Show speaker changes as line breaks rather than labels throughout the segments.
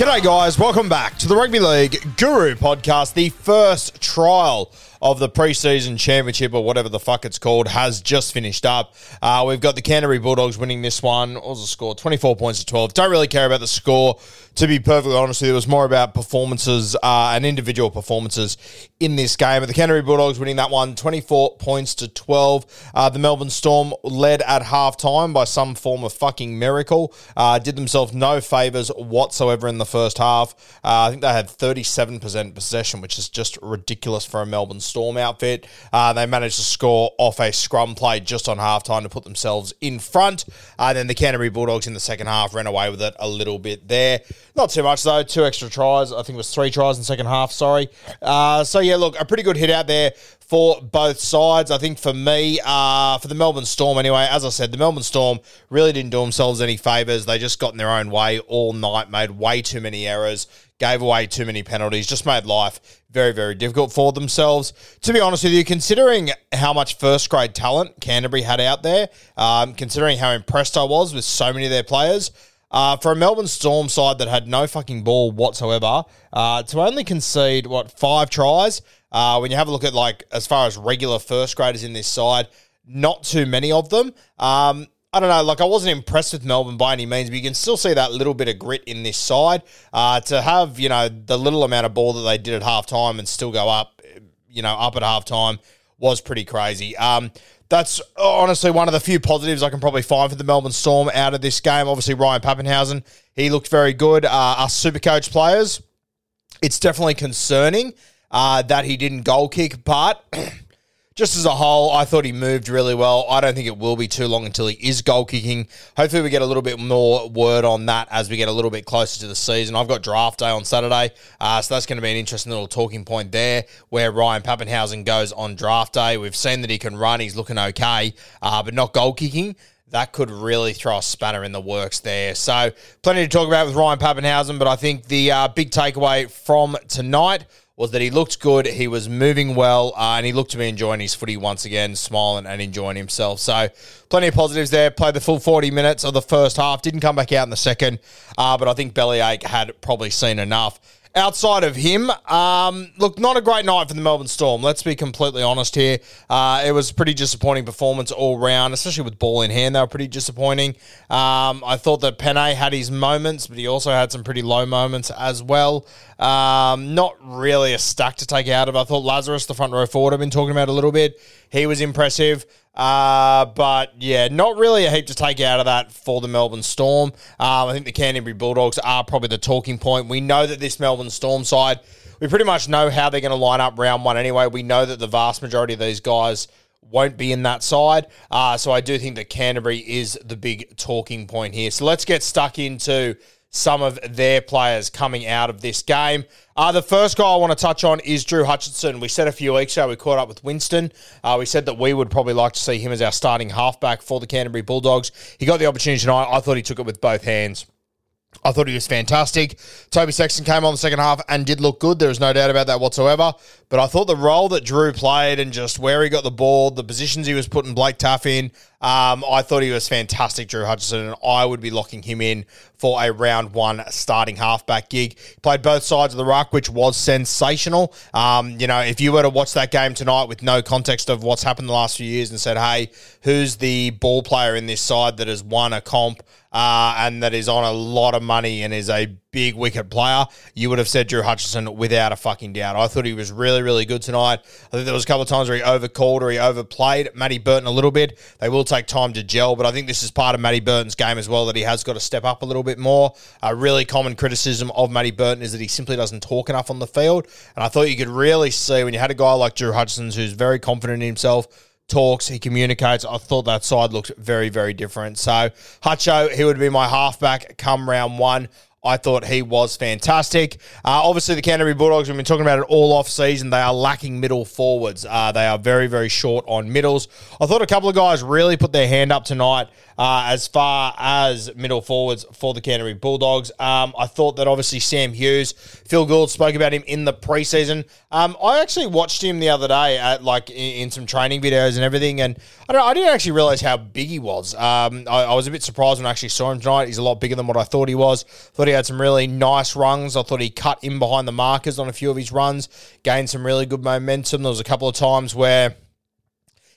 G'day, guys. Welcome back to the Rugby League Guru podcast. The first trial of the preseason championship, or whatever the fuck it's called, has just finished up. Uh, we've got the Canterbury Bulldogs winning this one. What was the score? 24 points to 12. Don't really care about the score, to be perfectly honest with you. It was more about performances uh, and individual performances in this game. But the Canterbury Bulldogs winning that one 24 points to 12. Uh, the Melbourne Storm led at half time by some form of fucking miracle. Uh, did themselves no favours whatsoever in the first half. Uh, I think they had 37% possession, which is just ridiculous for a Melbourne Storm outfit. Uh, they managed to score off a scrum play just on halftime to put themselves in front. Uh, then the Canterbury Bulldogs in the second half ran away with it a little bit there. Not too much though. Two extra tries. I think it was three tries in the second half. Sorry. Uh, so yeah, look, a pretty good hit out there for both sides. I think for me, uh, for the Melbourne Storm anyway, as I said, the Melbourne Storm really didn't do themselves any favours. They just got in their own way all night, made way too many errors, gave away too many penalties, just made life very, very difficult for themselves. To be honest with you, considering how much first grade talent Canterbury had out there, um, considering how impressed I was with so many of their players, uh, for a Melbourne Storm side that had no fucking ball whatsoever, uh, to only concede, what, five tries? Uh, when you have a look at, like, as far as regular first graders in this side, not too many of them. Um, I don't know, like, I wasn't impressed with Melbourne by any means, but you can still see that little bit of grit in this side. Uh, to have, you know, the little amount of ball that they did at halftime and still go up, you know, up at halftime was pretty crazy. Um, that's honestly one of the few positives I can probably find for the Melbourne Storm out of this game. Obviously, Ryan Papenhuyzen, he looked very good. Uh, us super coach players, it's definitely concerning uh, that he didn't goal kick, but just as a whole, I thought he moved really well. I don't think it will be too long until he is goal kicking. Hopefully, we get a little bit more word on that as we get a little bit closer to the season. I've got draft day on Saturday, uh, so that's going to be an interesting little talking point there where Ryan Papenhuyzen goes on draft day. We've seen that he can run, he's looking okay, uh, but not goal kicking that could really throw a spanner in the works there. So, plenty to talk about with Ryan Papenhuyzen, but I think the uh, big takeaway from tonight was that he looked good, he was moving well, uh, and he looked to be enjoying his footy once again, smiling and enjoying himself. So, plenty of positives there. Played the full 40 minutes of the first half, didn't come back out in the second, uh, but I think Bellyache had probably seen enough. Outside of him, um, look, not a great night for the Melbourne Storm. Let's be completely honest here. Uh, it was a pretty disappointing performance all round, especially with ball in hand. They were pretty disappointing. Um, I thought that Penne had his moments, but he also had some pretty low moments as well. Um, not really a stack to take out of. I thought Lazarus, the front row forward, I've been talking about a little bit. He was impressive. Uh, but yeah, not really a heap to take out of that for the Melbourne Storm. Um, I think the Canterbury Bulldogs are probably the talking point. We know that this Melbourne Storm side, we pretty much know how they're going to line up round one anyway. We know that the vast majority of these guys won't be in that side. Uh, so I do think that Canterbury is the big talking point here. So let's get stuck into some of their players coming out of this game. Uh, the first guy I want to touch on is Drew Hutchison. We said a few weeks ago we caught up with Winston. Uh, we said that we would probably like to see him as our starting halfback for the Canterbury Bulldogs. He got the opportunity tonight. I thought he took it with both hands. I thought he was fantastic. Toby Sexton came on the second half and did look good. There is no doubt about that whatsoever. But I thought the role that Drew played and just where he got the ball, the positions he was putting Blake Taaffe in, um, I thought he was fantastic, Drew Hutchison, and I would be locking him in for a round one starting halfback gig. Played both sides of the ruck, which was sensational. Um, you know, if you were to watch that game tonight with no context of what's happened the last few years and said, hey, who's the ball player in this side that has won a comp? uh, and that is on a lot of money and is a big wicket player, you would have said Drew Hutchison without a fucking doubt. I thought he was really, really good tonight. I think there was a couple of times where he overcalled or he overplayed Matty Burton a little bit. They will take time to gel, but I think this is part of Matty Burton's game as well that he has got to step up a little bit more. A really common criticism of Matty Burton is that he simply doesn't talk enough on the field, and I thought you could really see when you had a guy like Drew Hutchison who's very confident in himself talks, he communicates. I thought that side looked very, very different. So Hutcho, he would be my halfback come round one. I thought he was fantastic. Uh, obviously, the Canterbury Bulldogs, we've been talking about it all off season. They are lacking middle forwards. Uh, they are very, very short on middles. I thought a couple of guys really put their hand up tonight uh, as far as middle forwards for the Canterbury Bulldogs. Um, I thought that obviously Sam Hughes, Phil Gould spoke about him in the preseason. Um, I actually watched him the other day at like in, in some training videos and everything, and I, I didn't actually realize how big he was. Um, I, I, was a bit surprised when I actually saw him tonight. He's a lot bigger than what I thought he was. Thought he had some really nice runs. I thought he cut in behind the markers on a few of his runs, gained some really good momentum. There was a couple of times where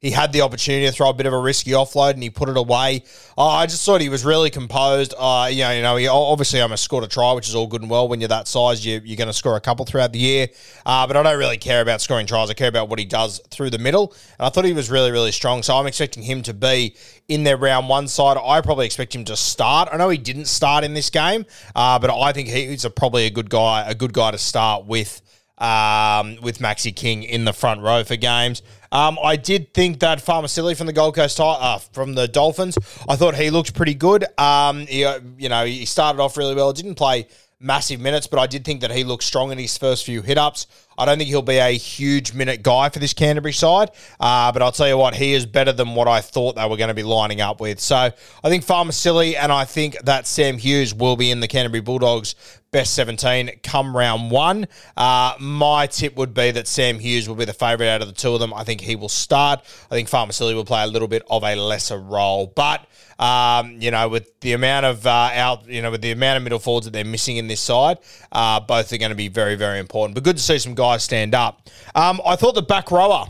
he had the opportunity to throw a bit of a risky offload and he put it away. Uh, I just thought he was really composed. Uh, you know, you know, he obviously almost a score to try, which is all good and well. When you're that size, you, you're going to score a couple throughout the year. Uh, but I don't really care about scoring tries. I care about what he does through the middle. And I thought he was really, really strong. So I'm expecting him to be in their round one side. I probably expect him to start. I know he didn't start in this game, uh, but I think he's a, probably a good guy, a good guy to start with um, with Maxi King in the front row for games. Um, I did think that Silly from the Gold Coast, uh, from the Dolphins, I thought he looked pretty good. Um, he, uh, you know, he started off really well. Didn't play massive minutes, but I did think that he looked strong in his first few hit ups. I don't think he'll be a huge minute guy for this Canterbury side, uh, but I'll tell you what, he is better than what I thought they were going to be lining up with. So I think Farmer Silly and I think that Sam Hughes will be in the Canterbury Bulldogs best 17 come round one. Uh, my tip would be that Sam Hughes will be the favourite out of the two of them. I think he will start. I think Farmer Silly will play a little bit of a lesser role, but um, you know, with the amount of uh, out, you know, with the amount of middle forwards that they're missing in this side, uh, both are going to be very, very important. But good to see some guys stand up. Um, I thought the back rower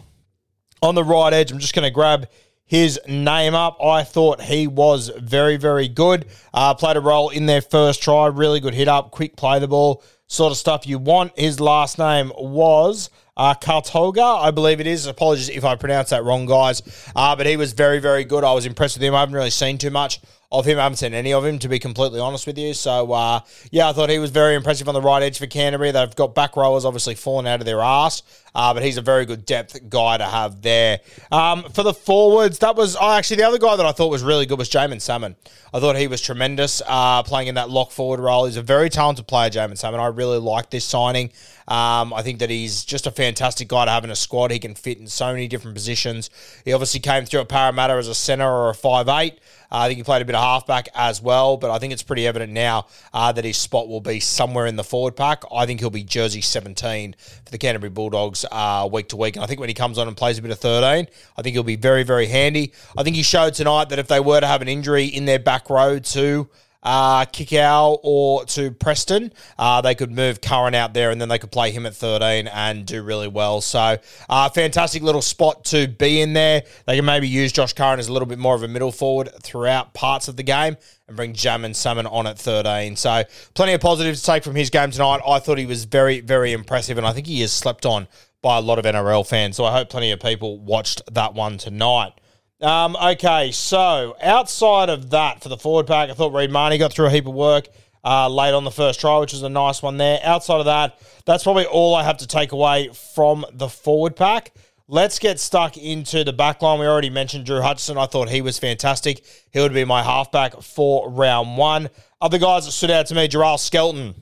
on the right edge. I'm just going to grab his name up. I thought he was very, very good. Uh, played a role in their first try. Really good hit up, quick play the ball, sort of stuff you want. His last name was uh, I believe it is. Apologies if I pronounce that wrong, guys. Uh, but he was very, very good. I was impressed with him. I haven't really seen too much of him. I haven't seen any of him, to be completely honest with you. So, uh, yeah, I thought he was very impressive on the right edge for Canterbury. They've got back rowers obviously falling out of their ass, uh, but he's a very good depth guy to have there. Um, for the forwards, that was oh, actually the other guy that I thought was really good was Jaeman Salmon. I thought he was tremendous uh, playing in that lock forward role. He's a very talented player, Jaeman Salmon. I really like this signing. Um, I think that he's just a fantastic guy to have in a squad. He can fit in so many different positions. He obviously came through at Parramatta as a centre or a five eight. Uh, I think he played a bit of halfback as well, but I think it's pretty evident now uh, that his spot will be somewhere in the forward pack. I think he'll be jersey 17 for the Canterbury Bulldogs uh, week to week. And I think when he comes on and plays a bit of 13, I think he'll be very, very handy. I think he showed tonight that if they were to have an injury in their back row too, uh, Kikau or to Preston, uh, they could move Curran out there and then they could play him at 13 and do really well. So, uh, fantastic little spot to be in there. They can maybe use Josh Curran as a little bit more of a middle forward throughout parts of the game and bring Jaeman Salmon on at 13. So, plenty of positives to take from his game tonight. I thought he was very, very impressive, and I think he is slept on by a lot of NRL fans. So, I hope plenty of people watched that one tonight. Um, okay, so outside of that for the forward pack, I thought Reed Mahoney got through a heap of work uh, late on the first try, which was a nice one there. Outside of that, that's probably all I have to take away from the forward pack. Let's get stuck into the back line. We already mentioned Drew Hutchison. I thought he was fantastic. He would be my halfback for round one. Other guys that stood out to me, Jeral Skelton.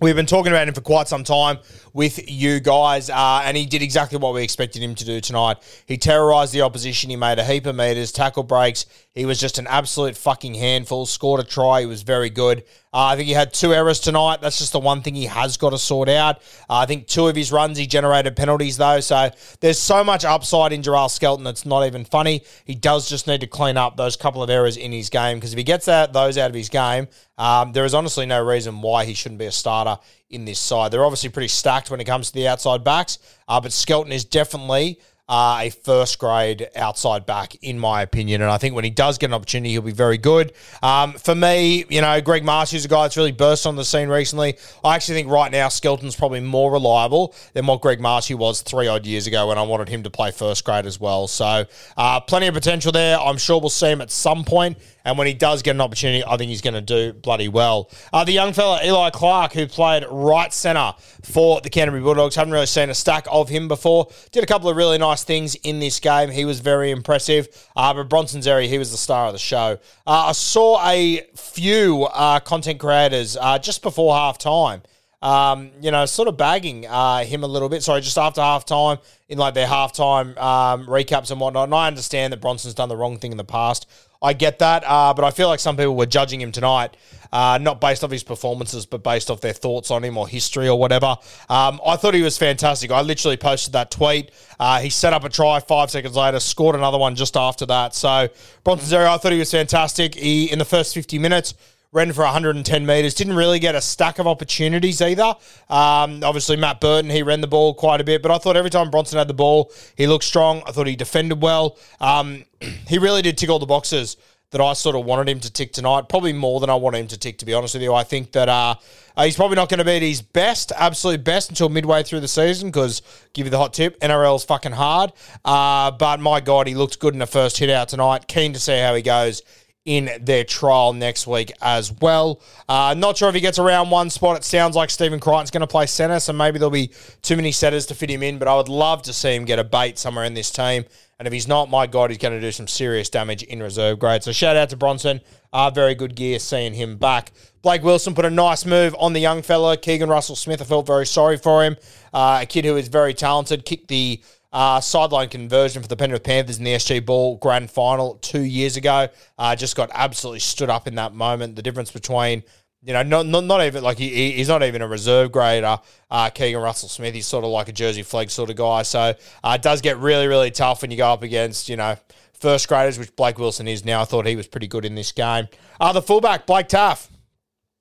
We've been talking about him for quite some time with you guys, uh, and he did exactly what we expected him to do tonight. He terrorized the opposition. He made a heap of meters, tackle breaks. He was just an absolute fucking handful. Scored a try. He was very good. Uh, I think he had two errors tonight. That's just the one thing he has got to sort out. Uh, I think two of his runs he generated penalties though, so there's so much upside in Jeral Skelton. It's not even funny. He does just need to clean up those couple of errors in his game because if he gets that those out of his game, um, there is honestly no reason why he shouldn't be a starter in this side. They're obviously pretty stacked when it comes to the outside backs, uh, but Skelton is definitely uh, a first grade outside back, in my opinion. And I think when he does get an opportunity, he'll be very good. Um, for me, you know, Greg Marzhew is a guy that's really burst on the scene recently. I actually think right now Skelton's probably more reliable than what Greg Marzhew was three odd years ago when I wanted him to play first grade as well. So uh, plenty of potential there. I'm sure we'll see him at some point. And when he does get an opportunity, I think he's going to do bloody well. Uh, the young fella, Eli Clark, who played right centre for the Canterbury Bulldogs, haven't really seen a stack of him before. Did a couple of really nice things in this game. He was very impressive. Uh, but Bronson Xerri, he was the star of the show. Uh, I saw a few uh, content creators uh, just before half time. Um, you know, sort of bagging uh, him a little bit. Sorry, just after half time in like their halftime um, recaps and whatnot. And I understand that Bronson's done the wrong thing in the past. I get that, uh, but I feel like some people were judging him tonight, uh, not based off his performances, but based off their thoughts on him or history or whatever. Um, I thought he was fantastic. I literally posted that tweet. Uh, he set up a try five seconds later, scored another one just after that. So Bronson Xerri, I thought he was fantastic. He in the first fifty minutes ran for 110 metres. Didn't really get a stack of opportunities either. Um, obviously, Matt Burton, he ran the ball quite a bit, but I thought every time Bronson had the ball, he looked strong. I thought he defended well. Um, he really did tick all the boxes that I sort of wanted him to tick tonight. Probably more than I wanted him to tick, to be honest with you. I think that uh, uh, he's probably not going to be at his best, absolute best, until midway through the season because, give you the hot tip, NRL's fucking hard. Uh, but my God, he looked good in the first hit out tonight. Keen to see how he goes in their trial next week as well. Uh, not sure if he gets around one spot. It sounds like Stephen Crichton's going to play centre, so maybe there'll be too many setters to fit him in, but I would love to see him get a bait somewhere in this team. And if he's not, my God, he's going to do some serious damage in reserve grade. So shout out to Bronson. Uh, very good gear seeing him back. Blake Wilson put a nice move on the young fella. Keagan Russell Smith, I felt very sorry for him. Uh, a kid who is very talented, kicked the uh, sideline conversion for the Penrith Panthers in the SG Ball grand final two years ago. Uh, just got absolutely stood up in that moment. The difference between, you know, not, not, not even like he, he's not even a reserve grader, uh, Keagan Russell Smith. He's sort of like a Jersey Flegg sort of guy. So uh, it does get really, really tough when you go up against, you know, first graders, which Blake Wilson is now. I thought he was pretty good in this game. Uh, the fullback, Blake Taaffe.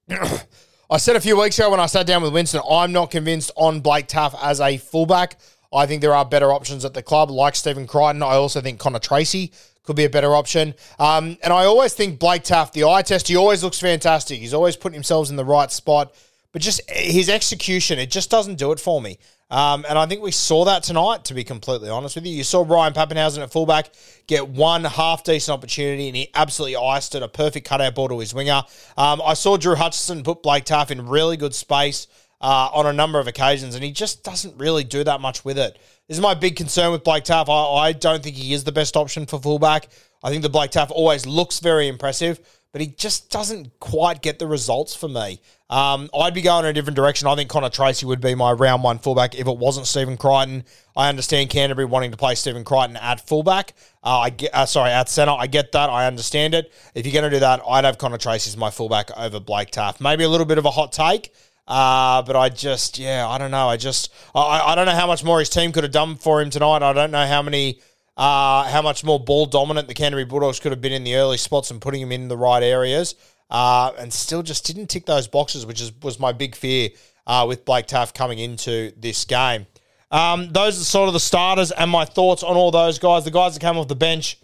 I said a few weeks ago when I sat down with Winston, I'm not convinced on Blake Taaffe as a fullback. I think there are better options at the club, like Stephen Crichton. I also think Connor Tracey could be a better option. Um, and I always think Blake Taaffe, the eye test, he always looks fantastic. He's always putting himself in the right spot. But just his execution, it just doesn't do it for me. Um, and I think we saw that tonight, to be completely honest with you. You saw Ryan Papenhuyzen at fullback get one half decent opportunity, and he absolutely iced it, a perfect cutout ball to his winger. Um, I saw Drew Hutchison put Blake Taaffe in really good space uh, on a number of occasions, and he just doesn't really do that much with it. This is my big concern with Blake Taaffe. I, I don't think he is the best option for fullback. I think the Blake Taaffe always looks very impressive, but he just doesn't quite get the results for me. Um, I'd be going in a different direction. I think Connor Tracey would be my round one fullback if it wasn't Stephen Crichton. I understand Canterbury wanting to play Stephen Crichton at fullback. Uh, I get, uh, sorry, at centre. I get that. I understand it. If you're going to do that, I'd have Connor Tracey as my fullback over Blake Taaffe. Maybe a little bit of a hot take. Uh, but I just, yeah, I don't know. I just, I, I don't know how much more his team could have done for him tonight. I don't know how many, uh, how much more ball dominant the Canterbury Bulldogs could have been in the early spots and putting him in the right areas. Uh, and still just didn't tick those boxes, which is was my big fear uh, with Blake Taaffe coming into this game. Um, those are sort of the starters and my thoughts on all those guys. The guys that came off the bench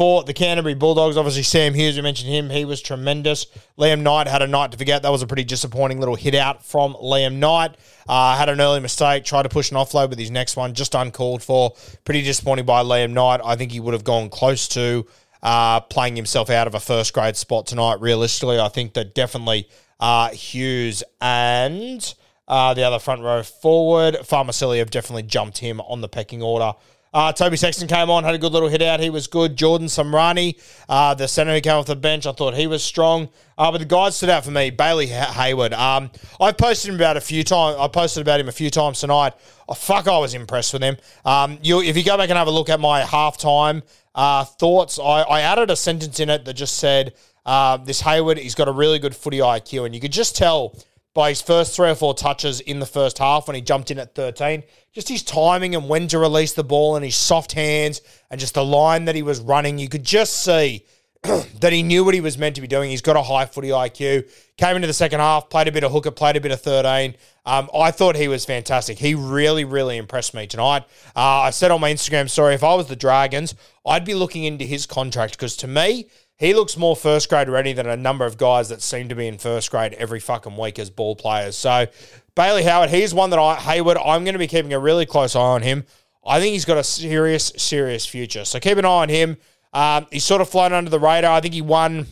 for the Canterbury Bulldogs. Obviously, Sam Hughes, we mentioned him. He was tremendous. Liam Knight had a night to forget. That was a pretty disappointing little hit out from Liam Knight. Uh, had an early mistake, tried to push an offload with his next one, just uncalled for. Pretty disappointing by Liam Knight. I think he would have gone close to uh, playing himself out of a first grade spot tonight, realistically. I think that definitely uh, Hughes and uh, the other front row forward, Farmacelli have definitely jumped him on the pecking order Uh, Toby Sexton came on, had a good little hit out. He was good. Jordan Samrani, uh, the centre who came off the bench, I thought he was strong. Uh, but the guys stood out for me. Bailey Hayward. Um, I've posted him about a few times. I posted about him a few times tonight. Oh, fuck, I was impressed with him. Um, you, if you go back and have a look at my halftime uh, thoughts, I, I added a sentence in it that just said, uh, "This Hayward, he's got a really good footy IQ," and you could just tell by his first three or four touches in the first half when he jumped in at 13. Just his timing and when to release the ball and his soft hands and just the line that he was running. You could just see that he knew what he was meant to be doing. He's got a high footy IQ. Came into the second half, played a bit of hooker, played a bit of 13. Um, I thought he was fantastic. He really, really impressed me tonight. Uh, I said on my Instagram story, if I was the Dragons, I'd be looking into his contract because to me, he looks more first grade ready than a number of guys that seem to be in first grade every fucking week as ball players. So Bailey Howard, he's one that I Hayward, I'm going to be keeping a really close eye on him. I think he's got a serious, serious future. So keep an eye on him. Um, he's sort of flown under the radar. I think he won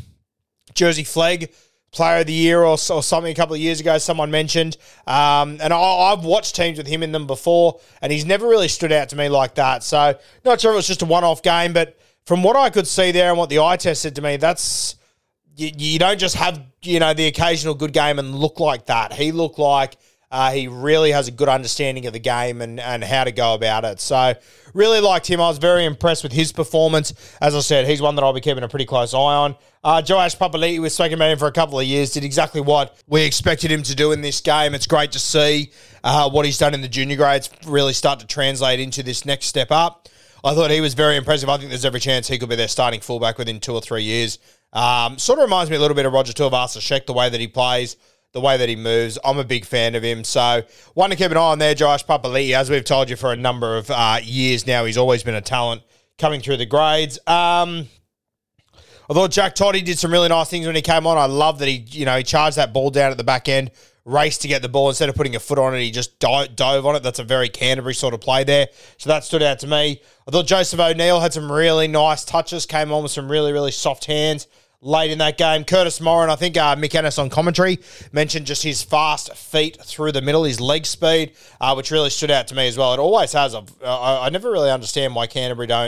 Jersey Flegg Player of the Year or, or something a couple of years ago. Someone mentioned, um, and I, have watched teams with him in them before, and he's never really stood out to me like that. So not sure if it was just a one-off game, but from what I could see there and what the eye test said to me, that's you, you don't just have you know the occasional good game and look like that. He looked like uh, he really has a good understanding of the game and, and how to go about it. So, really liked him. I was very impressed with his performance. As I said, he's one that I'll be keeping a pretty close eye on. Uh, Joash Papali'i, we've spoken about him for a couple of years, did exactly what we expected him to do in this game. It's great to see uh, what he's done in the junior grades really start to translate into this next step up. I thought he was very impressive. I think there's every chance he could be their starting fullback within two or three years. Um, sort of reminds me a little bit of Roger Tuivasa-Sheck, the way that he plays, the way that he moves. I'm a big fan of him. So, one to keep an eye on there, Josh Papali'i. As we've told you for a number of uh, years now, he's always been a talent coming through the grades. Um, I thought Jack Toddy did some really nice things when he came on. I love that he, you know, he charged that ball down at the back end, raced to get the ball instead of putting a foot on it. He just dove, on it. That's a very Canterbury sort of play there. So that stood out to me. I thought Joseph O'Neill had some really nice touches. Came on with some really really soft hands late in that game. Curtis Moran, I think uh, Mick Ennis on commentary mentioned just his fast feet through the middle, his leg speed, uh, which really stood out to me as well. It always has. I, I never really understand why Canterbury don't.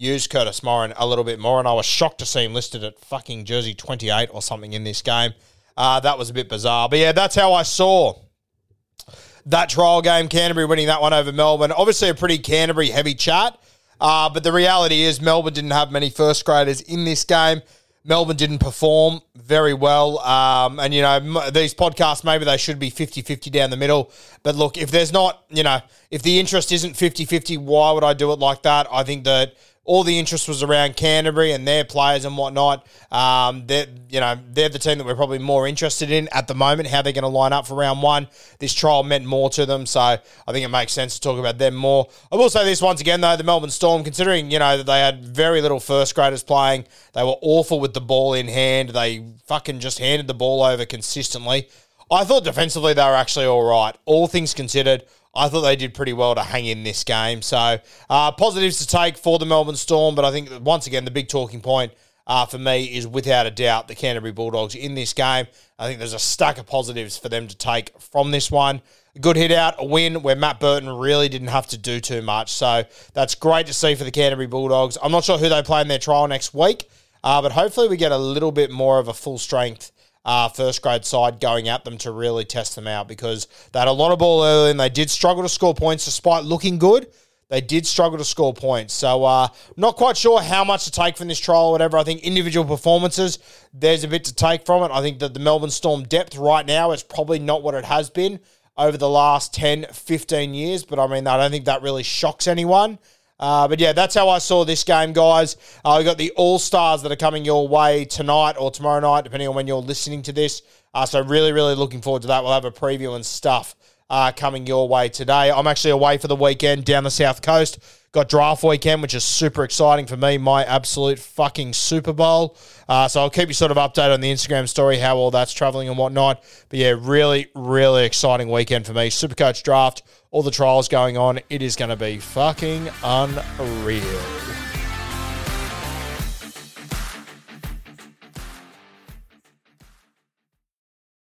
Use Curtis Moran a little bit more and I was shocked to see him listed at fucking jersey 28 or something in this game. Uh, that was a bit bizarre. But yeah, that's how I saw that trial game, Canterbury winning that one over Melbourne. Obviously, a pretty Canterbury heavy chat. Uh, but the reality is, Melbourne didn't have many first graders in this game. Melbourne didn't perform very well. Um, and, you know, these podcasts, maybe they should be 50 50 down the middle. But look, if there's not, you know, if the interest isn't 50 50, why would I do it like that? I think that all the interest was around Canterbury and their players and whatnot. Um, they're, you know, they're the team that we're probably more interested in at the moment, how they're going to line up for round one. This trial meant more to them, so I think it makes sense to talk about them more. I will say this once again, though, the Melbourne Storm, considering, you know, that they had very little first graders playing, they were awful with the ball in hand. They fucking just handed the ball over consistently. I thought defensively they were actually all right. All things considered, I thought they did pretty well to hang in this game. So uh, positives to take for the Melbourne Storm, but I think once again the big talking point uh, for me is without a doubt the Canterbury Bulldogs in this game. I think there's a stack of positives for them to take from this one. A good hit out, a win where Matt Burton really didn't have to do too much. So that's great to see for the Canterbury Bulldogs. I'm not sure who they play in their trial next week, uh, but hopefully we get a little bit more of a full strength uh, first grade side going at them to really test them out because they had a lot of ball early and they did struggle to score points despite looking good. They did struggle to score points. So, uh, not quite sure how much to take from this trial or whatever. I think individual performances, there's a bit to take from it. I think that the Melbourne Storm depth right now is probably not what it has been over the last 10, 15 years. But I mean, I don't think that really shocks anyone. Uh, but yeah, that's how I saw this game, guys. Uh, we got the All Stars that are coming your way tonight or tomorrow night, depending on when you're listening to this. Uh, so really, really looking forward to that. We'll have a preview and stuff uh, coming your way today. I'm actually away for the weekend down the south coast. Got draft weekend, which is super exciting for me. My absolute fucking Super Bowl. Uh, so I'll keep you sort of updated on the Instagram story how all that's traveling and whatnot. But yeah, really, really exciting weekend for me. Super Coach draft, all the trials going on. It is going to be fucking unreal.